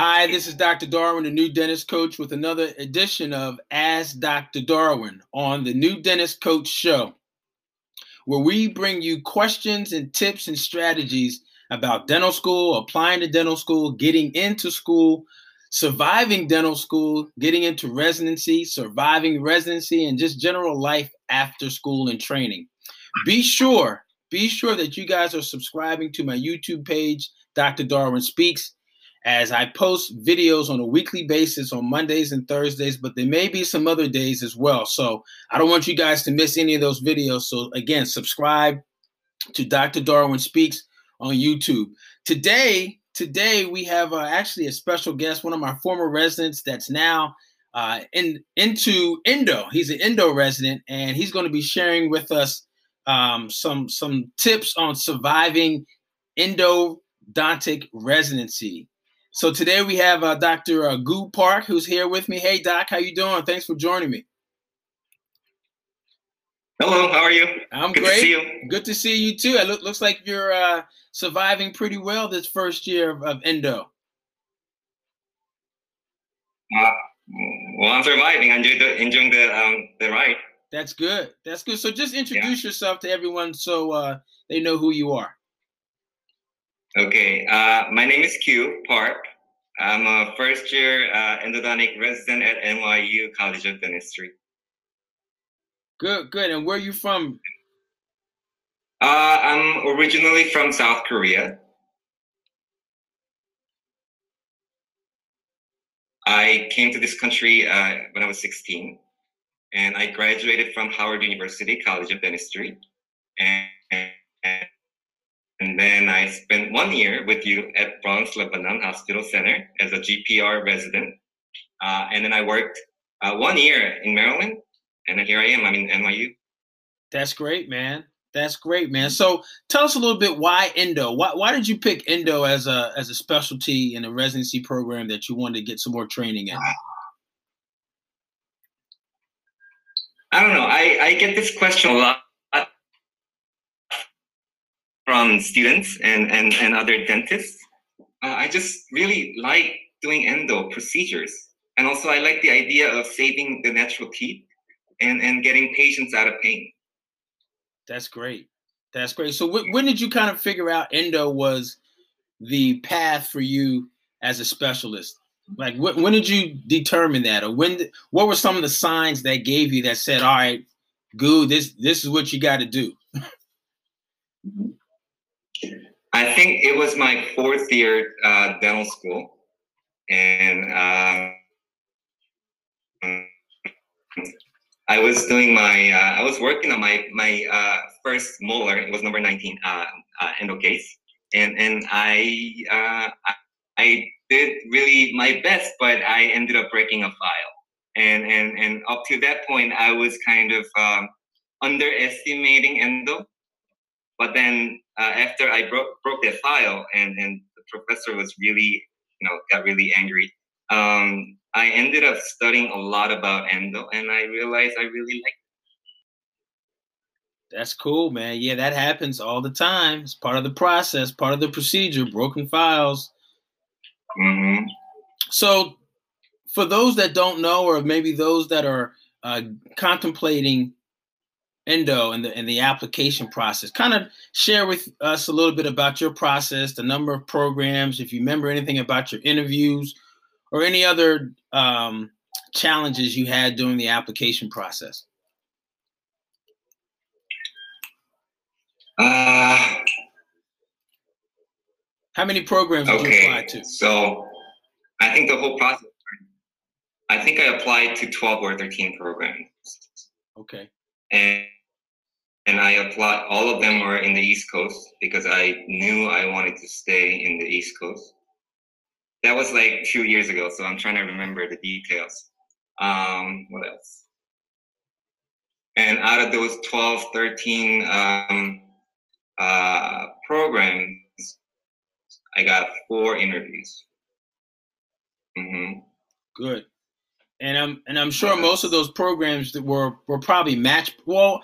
Hi, this is Dr. Darwin, the new dentist coach, with another edition of Ask Dr. Darwin on the new dentist coach show, where we bring you questions and tips and strategies about dental school, applying to dental school, getting into school, surviving dental school, getting into residency, surviving residency, and just general life after school and training. Be sure, be sure that you guys are subscribing to my YouTube page, Dr. Darwin Speaks as I post videos on a weekly basis on Mondays and Thursdays, but there may be some other days as well. So I don't want you guys to miss any of those videos. So again, subscribe to Dr. Darwin Speaks on YouTube. Today, today we have uh, actually a special guest, one of my former residents that's now uh, in into Endo. He's an Endo resident, and he's going to be sharing with us um, some some tips on surviving endodontic residency. So today we have uh, Dr. Uh, Gyu Park who's here with me. Hey, Doc, how you doing? Thanks for joining me. Hello, how are you? I'm Good great. To see you. Good to see you too. It look, looks like you're uh, surviving pretty well this first year of, of endo. Uh, well, I'm surviving. I'm enjoying the, enjoying the, um, the ride. That's good. That's good. So just introduce yeah. yourself to everyone so uh, they know who you are. Okay, uh, my name is Gyu Park. I'm a first year uh, endodontic resident at NYU College of Dentistry. Good, good. And where are you from? Uh, I'm originally from South Korea. I came to this country uh, when I was 16, and I graduated from Howard University College of Dentistry. And, and and then I spent one year with you at Bronx Lebanon Hospital Center as a GPR resident. Uh, and then I worked uh, one year in Maryland. And then here I am. I'm in NYU. That's great, man. That's great, man. So tell us a little bit why endo. Why, why did you pick endo as a as a specialty in a residency program that you wanted to get some more training in? I don't know. I, I get this question a lot from students and, and, and other dentists. Uh, I just really like doing endo procedures. And also, I like the idea of saving the natural teeth and, and getting patients out of pain. That's great. That's great. So, wh- when did you kind of figure out endo was the path for you as a specialist? Like, wh- when did you determine that, or when? Th- what were some of the signs that gave you that said, "All right, Gyu, this this is what you got to do"? I think it was my fourth year uh, dental school, and uh, I was doing my uh, I was working on my my uh, first molar. It was number nineteen uh, endo case, and and I I did really my best, but I ended up breaking a file, and and and up to that point, I was kind of um, underestimating endo. But then uh, after I broke broke that file and and the professor was really you know got really angry. Um, I ended up studying a lot about endo, and I realized I really liked. That's cool, man. Yeah, that happens all the time. It's part of the process, part of the procedure. Broken files. Mm-hmm. So, for those that don't know, or maybe those that are uh, contemplating Endo and the and the application process. Kind of share with us a little bit about your process, the number of programs, if you remember anything about your interviews, or any other um, challenges you had during the application process. Uh, How many programs okay. did you apply to? So I think the whole process. I think I applied to twelve or thirteen programs. Okay. And and I applied. All of them were in the East Coast because I knew I wanted to stay in the East Coast. That was like two years ago, so I'm trying to remember the details. Um, what else? And out of those 12, 13 um, uh, programs, I got four interviews. Mm-hmm. Good. And I'm and I'm sure most of those programs that were were probably matched. Well,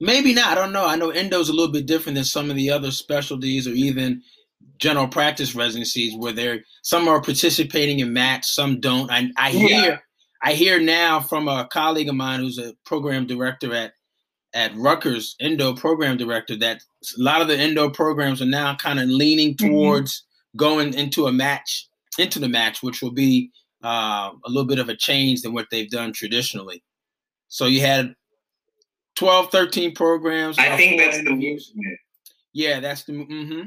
Maybe not. I don't know. I know endo's a little bit different than some of the other specialties, or even general practice residencies where they're some are participating in match, some don't. I, I hear yeah. I hear now from a colleague of mine who's a program director at at Rutgers, endo program director, that a lot of the endo programs are now kind of leaning mm-hmm. towards mm-hmm. going into a match, into the match, which will be uh, a little bit of a change than what they've done traditionally. So you had 12, 13 programs. I think that's the movement. Yeah, that's the. Mm-hmm.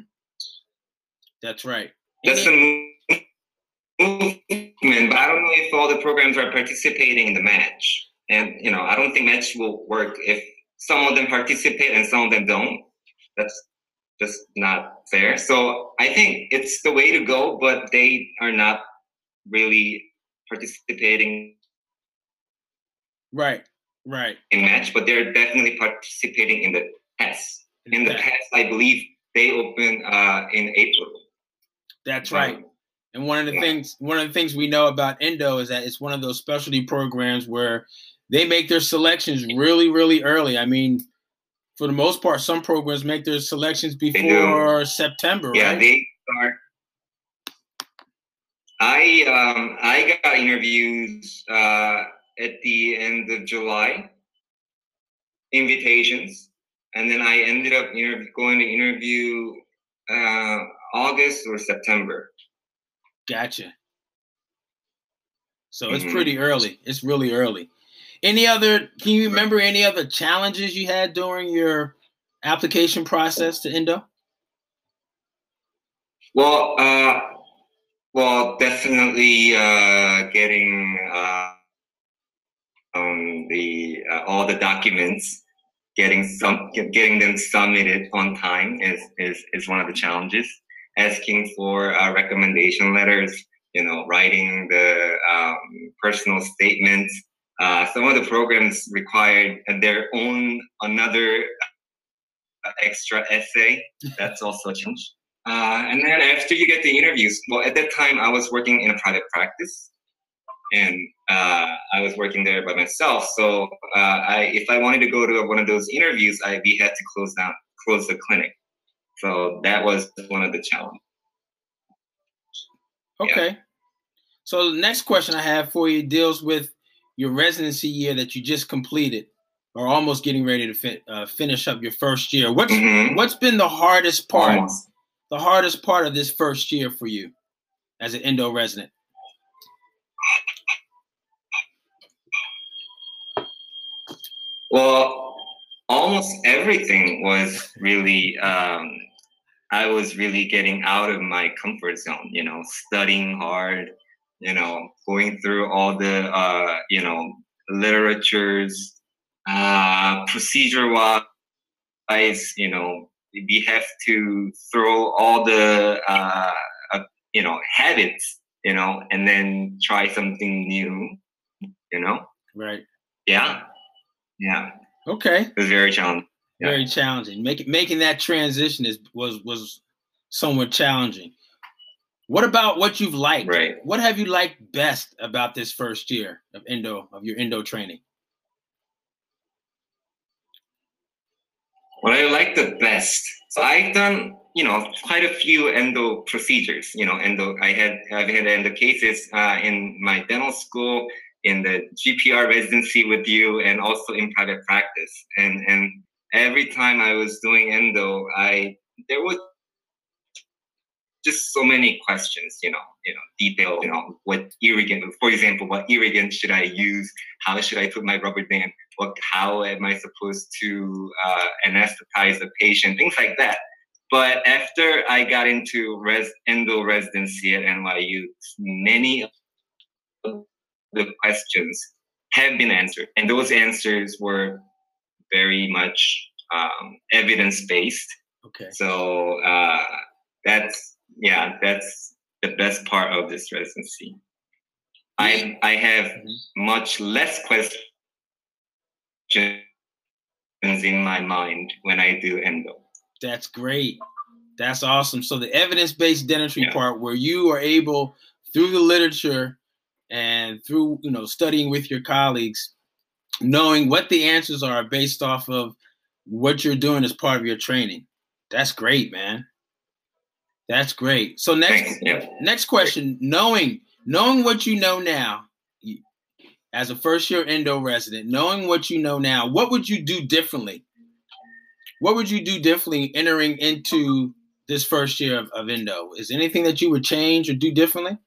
That's right. That's the movement, but I don't know if all the programs are participating in the match. And you know, I don't think match will work if some of them participate and some of them don't. That's just not fair. So I think it's the way to go, but they are not really participating. Right, right. In match, but they're definitely participating in the test. In the test, I believe they open uh, in April. That's right. And one of the yeah. things one of the things we know about Endo is that it's one of those specialty programs where they make their selections really, really early. I mean, for the most part, some programs make their selections before September. Yeah, right? they start. I um, I got interviews uh, at the end of July, invitations, and then I ended up inter- going to interview uh, August or September. Gotcha. So it's mm-hmm. pretty early. It's really early. Any other? Can you remember any other challenges you had during your application process to Endo? Well, uh, well, definitely uh, getting uh, um, the uh, all the documents, getting some, getting them submitted on time is is is one of the challenges. Asking for uh, recommendation letters, you know, writing the um, personal statements uh, some of the programs required their own another uh, extra essay. That's also a challenge. Uh, and then after you get the interviews, well, at that time I was working in a private practice, and uh, I was working there by myself. So uh, I, if I wanted to go to one of those interviews, I we had to close down, close the clinic. So that was one of the challenges. Okay. Yeah. So the next question I have for you deals with your residency year that you just completed or almost getting ready to fin- uh, finish up your first year. What's mm-hmm. what's been the hardest part? Almost. The hardest part of this first year for you as an endo resident. Well, almost everything was really. Um, I was really getting out of my comfort zone. You know, studying hard, you know, going through all the, uh, you know, literatures, uh, procedure wise, you know, we have to throw all the, uh, uh, you know, habits, you know, and then try something new, you know? Right. Yeah. Yeah. Okay. It was very challenging. Yeah. Very challenging. Making making that transition is was was somewhat challenging. What about what you've liked? Right. What have you liked best about this first year of Endo of your Endo training? What I like the best. So I've done, you know, quite a few endo procedures. You know, endo. I had I've had endo cases uh, in my dental school, in the GPR residency with you, and also in private practice. And and every time I was doing endo, I there was just so many questions, you know, you know, detail, you know, what irrigant, for example, what irrigant should I use? How should I put my rubber band? What, how am I supposed to uh, anesthetize the patient? Things like that. But after I got into res- endo residency at NYU, many of the questions have been answered, and those answers were very much um, evidence based. Okay. So uh, that's yeah, that's the best part of this residency. I I have mm-hmm. much less questions in my mind when I do endo. That's great. That's awesome. So the evidence-based dentistry yeah. part where you are able through the literature and through, you know, studying with your colleagues, knowing what the answers are based off of what you're doing as part of your training. That's great, man. That's great. So next, yeah. next question: knowing knowing what you know now, as a first year endo resident, knowing what you know now, what would you do differently? What would you do differently entering into this first year of, of endo? Is anything that you would change or do differently?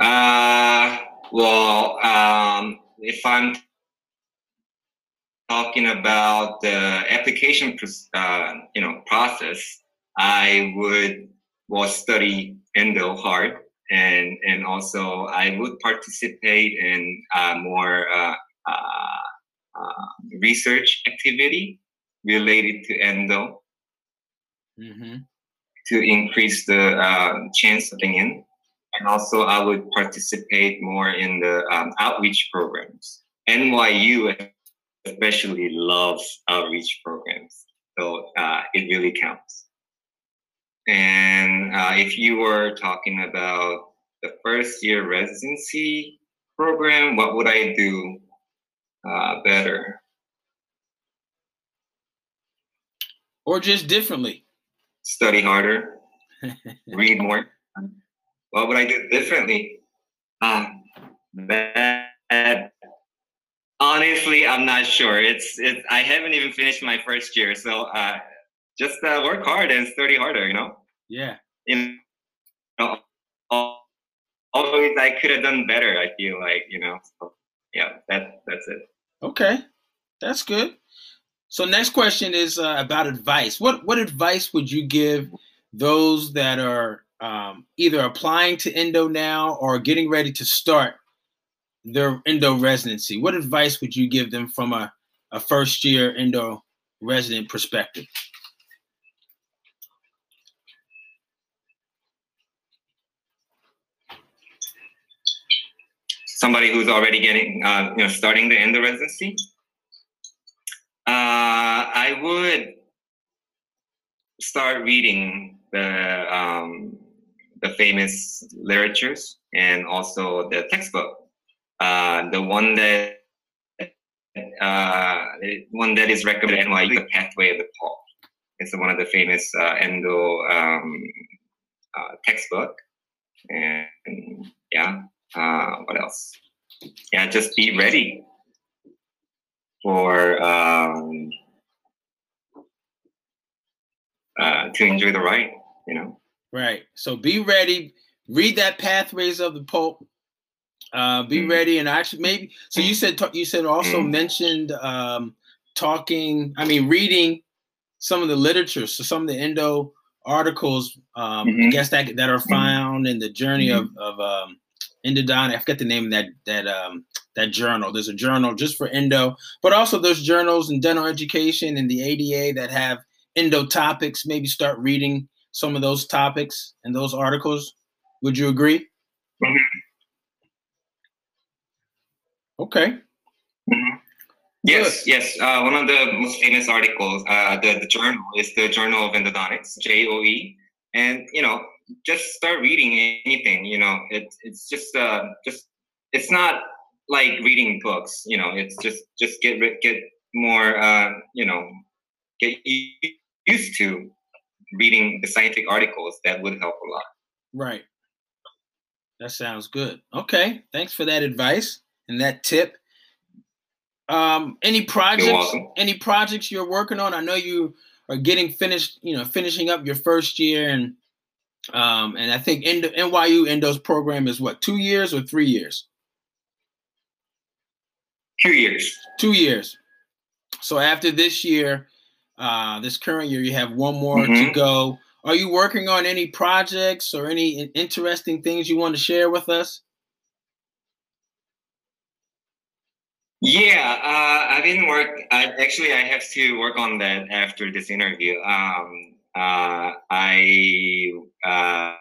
Uh, well, um, if I'm talking about the application, uh, you know, process, I would well study endo hard, and and also I would participate in uh, more uh, uh, uh research activity related to endo mm-hmm. to increase the uh, chance of being in and also I would participate more in the um, outreach programs. NYU especially loves outreach programs, so uh, it really counts. And uh, if you were talking about the first year residency program, what would I do uh, better? Or just differently? Study harder, read more what would I do differently? Um, that, honestly, I'm not sure. It's it's I haven't even finished my first year, so uh, just uh, work hard and study harder. You know. Yeah. You know, always I could have done better. I feel like you know. So, yeah, that that's it. Okay, that's good. So next question is uh, about advice. What what advice would you give those that are um, either applying to endo now or getting ready to start their endo residency, what advice would you give them from a, a first year endo resident perspective? Somebody who's already getting, uh, you know, starting the endo residency. Uh, I would start reading the um, the famous literatures and also the textbook. Uh, the one that uh, one that is recommended NYU, The Pathway of the Pulp. It's one of the famous uh, endo um, uh, textbook. And, and yeah, uh, what else? Yeah, just be ready for um, uh, to enjoy the ride. You know. Right. So be ready. Read that Pathways of the Pulp. Uh, be mm-hmm. ready, and actually maybe. So you said you said also mm-hmm. mentioned um, talking. I mean, reading some of the literature. So some of the Endo articles, um, mm-hmm. I guess that that are mm-hmm. found in the journey of of um, endodontic. I forget the name of that that um, that journal. There's a journal just for Endo, but also there's journals in dental education and the ADA that have Endo topics. Maybe start reading some of those topics and those articles. Would you agree? Mm-hmm. Okay. Mm-hmm. Yes, yes. Uh, one of the most famous articles, uh, the, the journal is the Journal of Endodontics, JOE. And, you know, just start reading anything, you know, it, it's just, uh, just, it's not like reading books, you know, it's just, just get, get more, uh, you know, get used to reading the scientific articles, that would help a lot. Right. That sounds good. Okay. Thanks for that advice and that tip. Um, any projects? Any projects you're working on? I know you are getting finished. You know, finishing up your first year, and um, and I think Endo, NYU Endo's program is what two years or three years? Two years. Two years. So after this year, uh, this current year, you have one more mm-hmm. to go. Are you working on any projects or any interesting things you want to share with us? Yeah, uh, I've been work. I, actually, I have to work on that after this interview. Um, uh, I uh,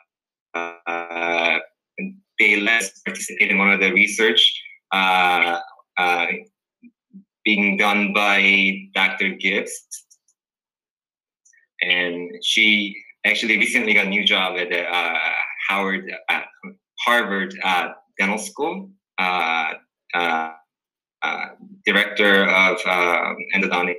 uh, they let participate in one of the research uh, uh, being done by Dr. Gibbs and she actually recently got a new job at uh, Howard uh, Harvard uh, Dental School. Uh, uh, uh, director of um, endodontic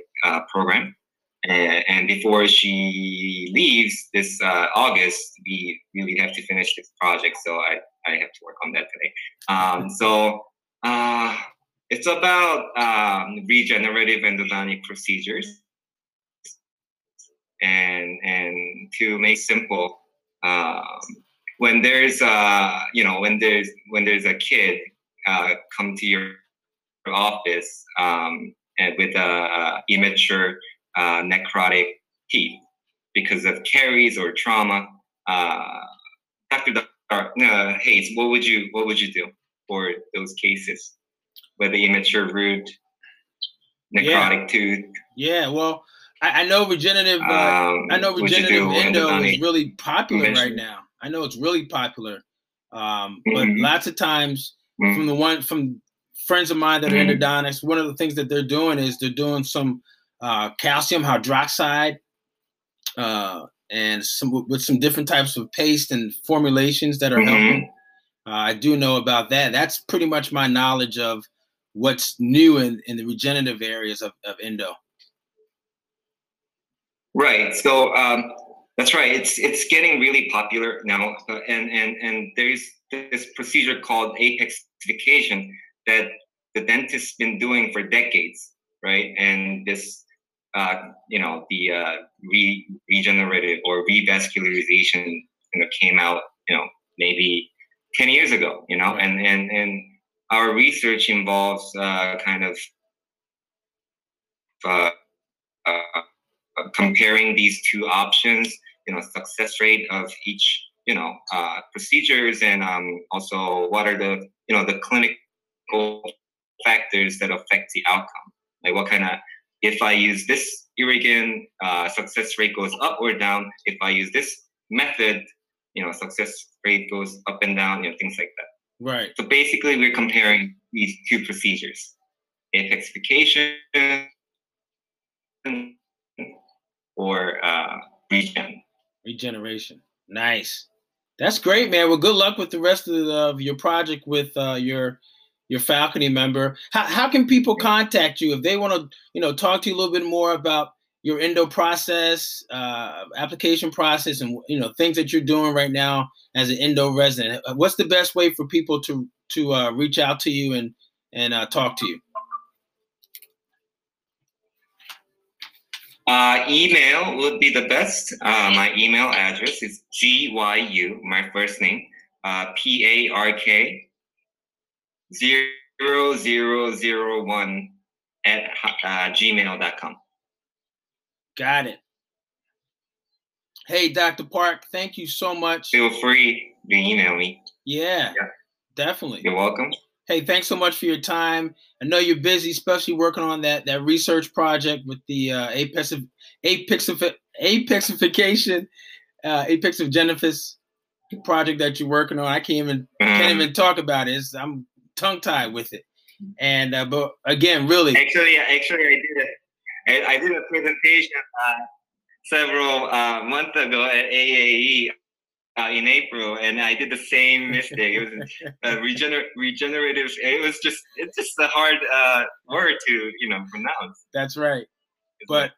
program. And, and, before she leaves this August, we really have to finish this project. So I, I have to work on that today. Um, so it's about um, regenerative endodontic procedures. And, and to make simple, um, when there's a, you know, when there's, when there's a kid uh, come to your office um, and with a, immature uh, necrotic teeth because of caries or trauma. Uh, Dr. Uh, Hayes, what would you what would you do for those cases with the immature root necrotic yeah. tooth? Yeah, well, I, I know regenerative. Uh, um, I know regenerative endo is really popular right now. I know it's really popular, um, but mm-hmm. lots of times mm-hmm. from the one from friends of mine that are mm-hmm. endodontists, one of the things that they're doing is they're doing some uh, calcium hydroxide uh, and some with some different types of paste and formulations that are mm-hmm. helping. Uh, I do know about that. That's pretty much my knowledge of what's new in, in the regenerative areas of, of endo. Right. So um, that's right. It's it's getting really popular now, uh, and and and there's this procedure called apexification that the dentist's been doing for decades, right? And this, uh, you know, the uh, re- regenerative or revascularization, you know, came out, you know, maybe 10 years ago, you know, and, and, and our research involves uh, kind of uh, uh, comparing these two options, you know, success rate of each, you know, uh, procedures and um, also what are the, you know, the clinical factors that affect the outcome. Like what kind of, if I use this irrigant, uh, success rate goes up or down. If I use this method, you know, success rate goes up and down, you know, things like that. Right. So basically, we're comparing these two procedures: apexification or uh, regen. Regeneration. Nice. That's great, man. Well, good luck with the rest of, the, of your project with uh, your your faculty member. How, how can people contact you if they want to, you know, talk to you a little bit more about your endo process, uh, application process, and you know things that you're doing right now as an endo resident? What's the best way for people to to uh, reach out to you and and uh, talk to you? Uh, email would be the best. Uh, my email address is gyu, my first name, uh, p a r k zero zero zero one at uh, gmail.com. Got it. Hey, Dr. Park, thank you so much. Feel free to email me. Yeah, yeah. definitely. You're welcome. Hey, thanks so much for your time. I know you're busy, especially working on that that research project with the uh, apex of apexification, apexification, uh, apexogenesis project that you're working on. I can't even mm-hmm. can't even talk about it. It's, I'm tongue tied with it. And uh, but again, really, actually, actually, I did it. I did a presentation uh, several uh, months ago at AAE uh, in April, and I did the same mistake. It was uh, regener- regenerative. It was just it's just a hard uh, word to you know pronounce. That's right. But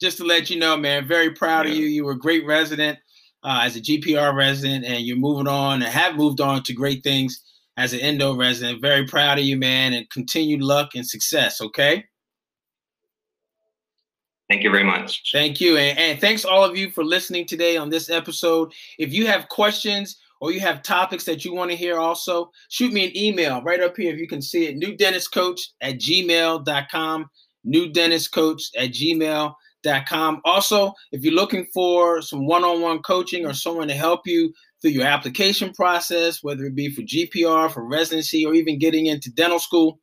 just to let you know, man, very proud yeah. of you. You were a great resident uh, as a GPR resident, and you're moving on and have moved on to great things as an endo resident. Very proud of you, man, and continued luck and success. Okay. Thank you very much. Thank you. And, and, thanks all of you for listening today on this episode. If you have questions or you have topics that you want to hear also, shoot me an email right up here if you can see it. New dentist coach at gmail.com. New dentist coach at gmail.com. Also, if you're looking for some one on one coaching or someone to help you through your application process, whether it be for GPR, for residency, or even getting into dental school.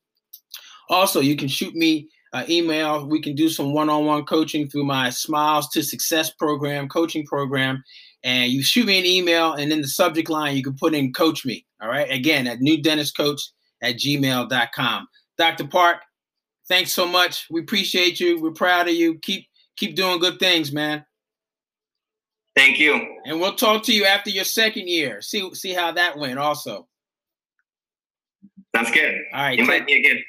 Also, you can shoot me an email. We can do some one on one coaching through my Smiles to Success program, coaching program. And you shoot me an email, and in the subject line, you can put in Coach Me. All right. Again, at new dentist coach at gmail.com. Dr. Park, thanks so much. We appreciate you. We're proud of you. Keep keep doing good things, man. Thank you. And we'll talk to you after your second year. See see how that went also. Sounds good. All right. Invite me again.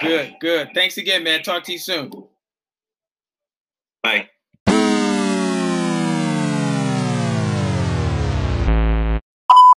Good, good. Thanks again, man. Talk to you soon. Bye.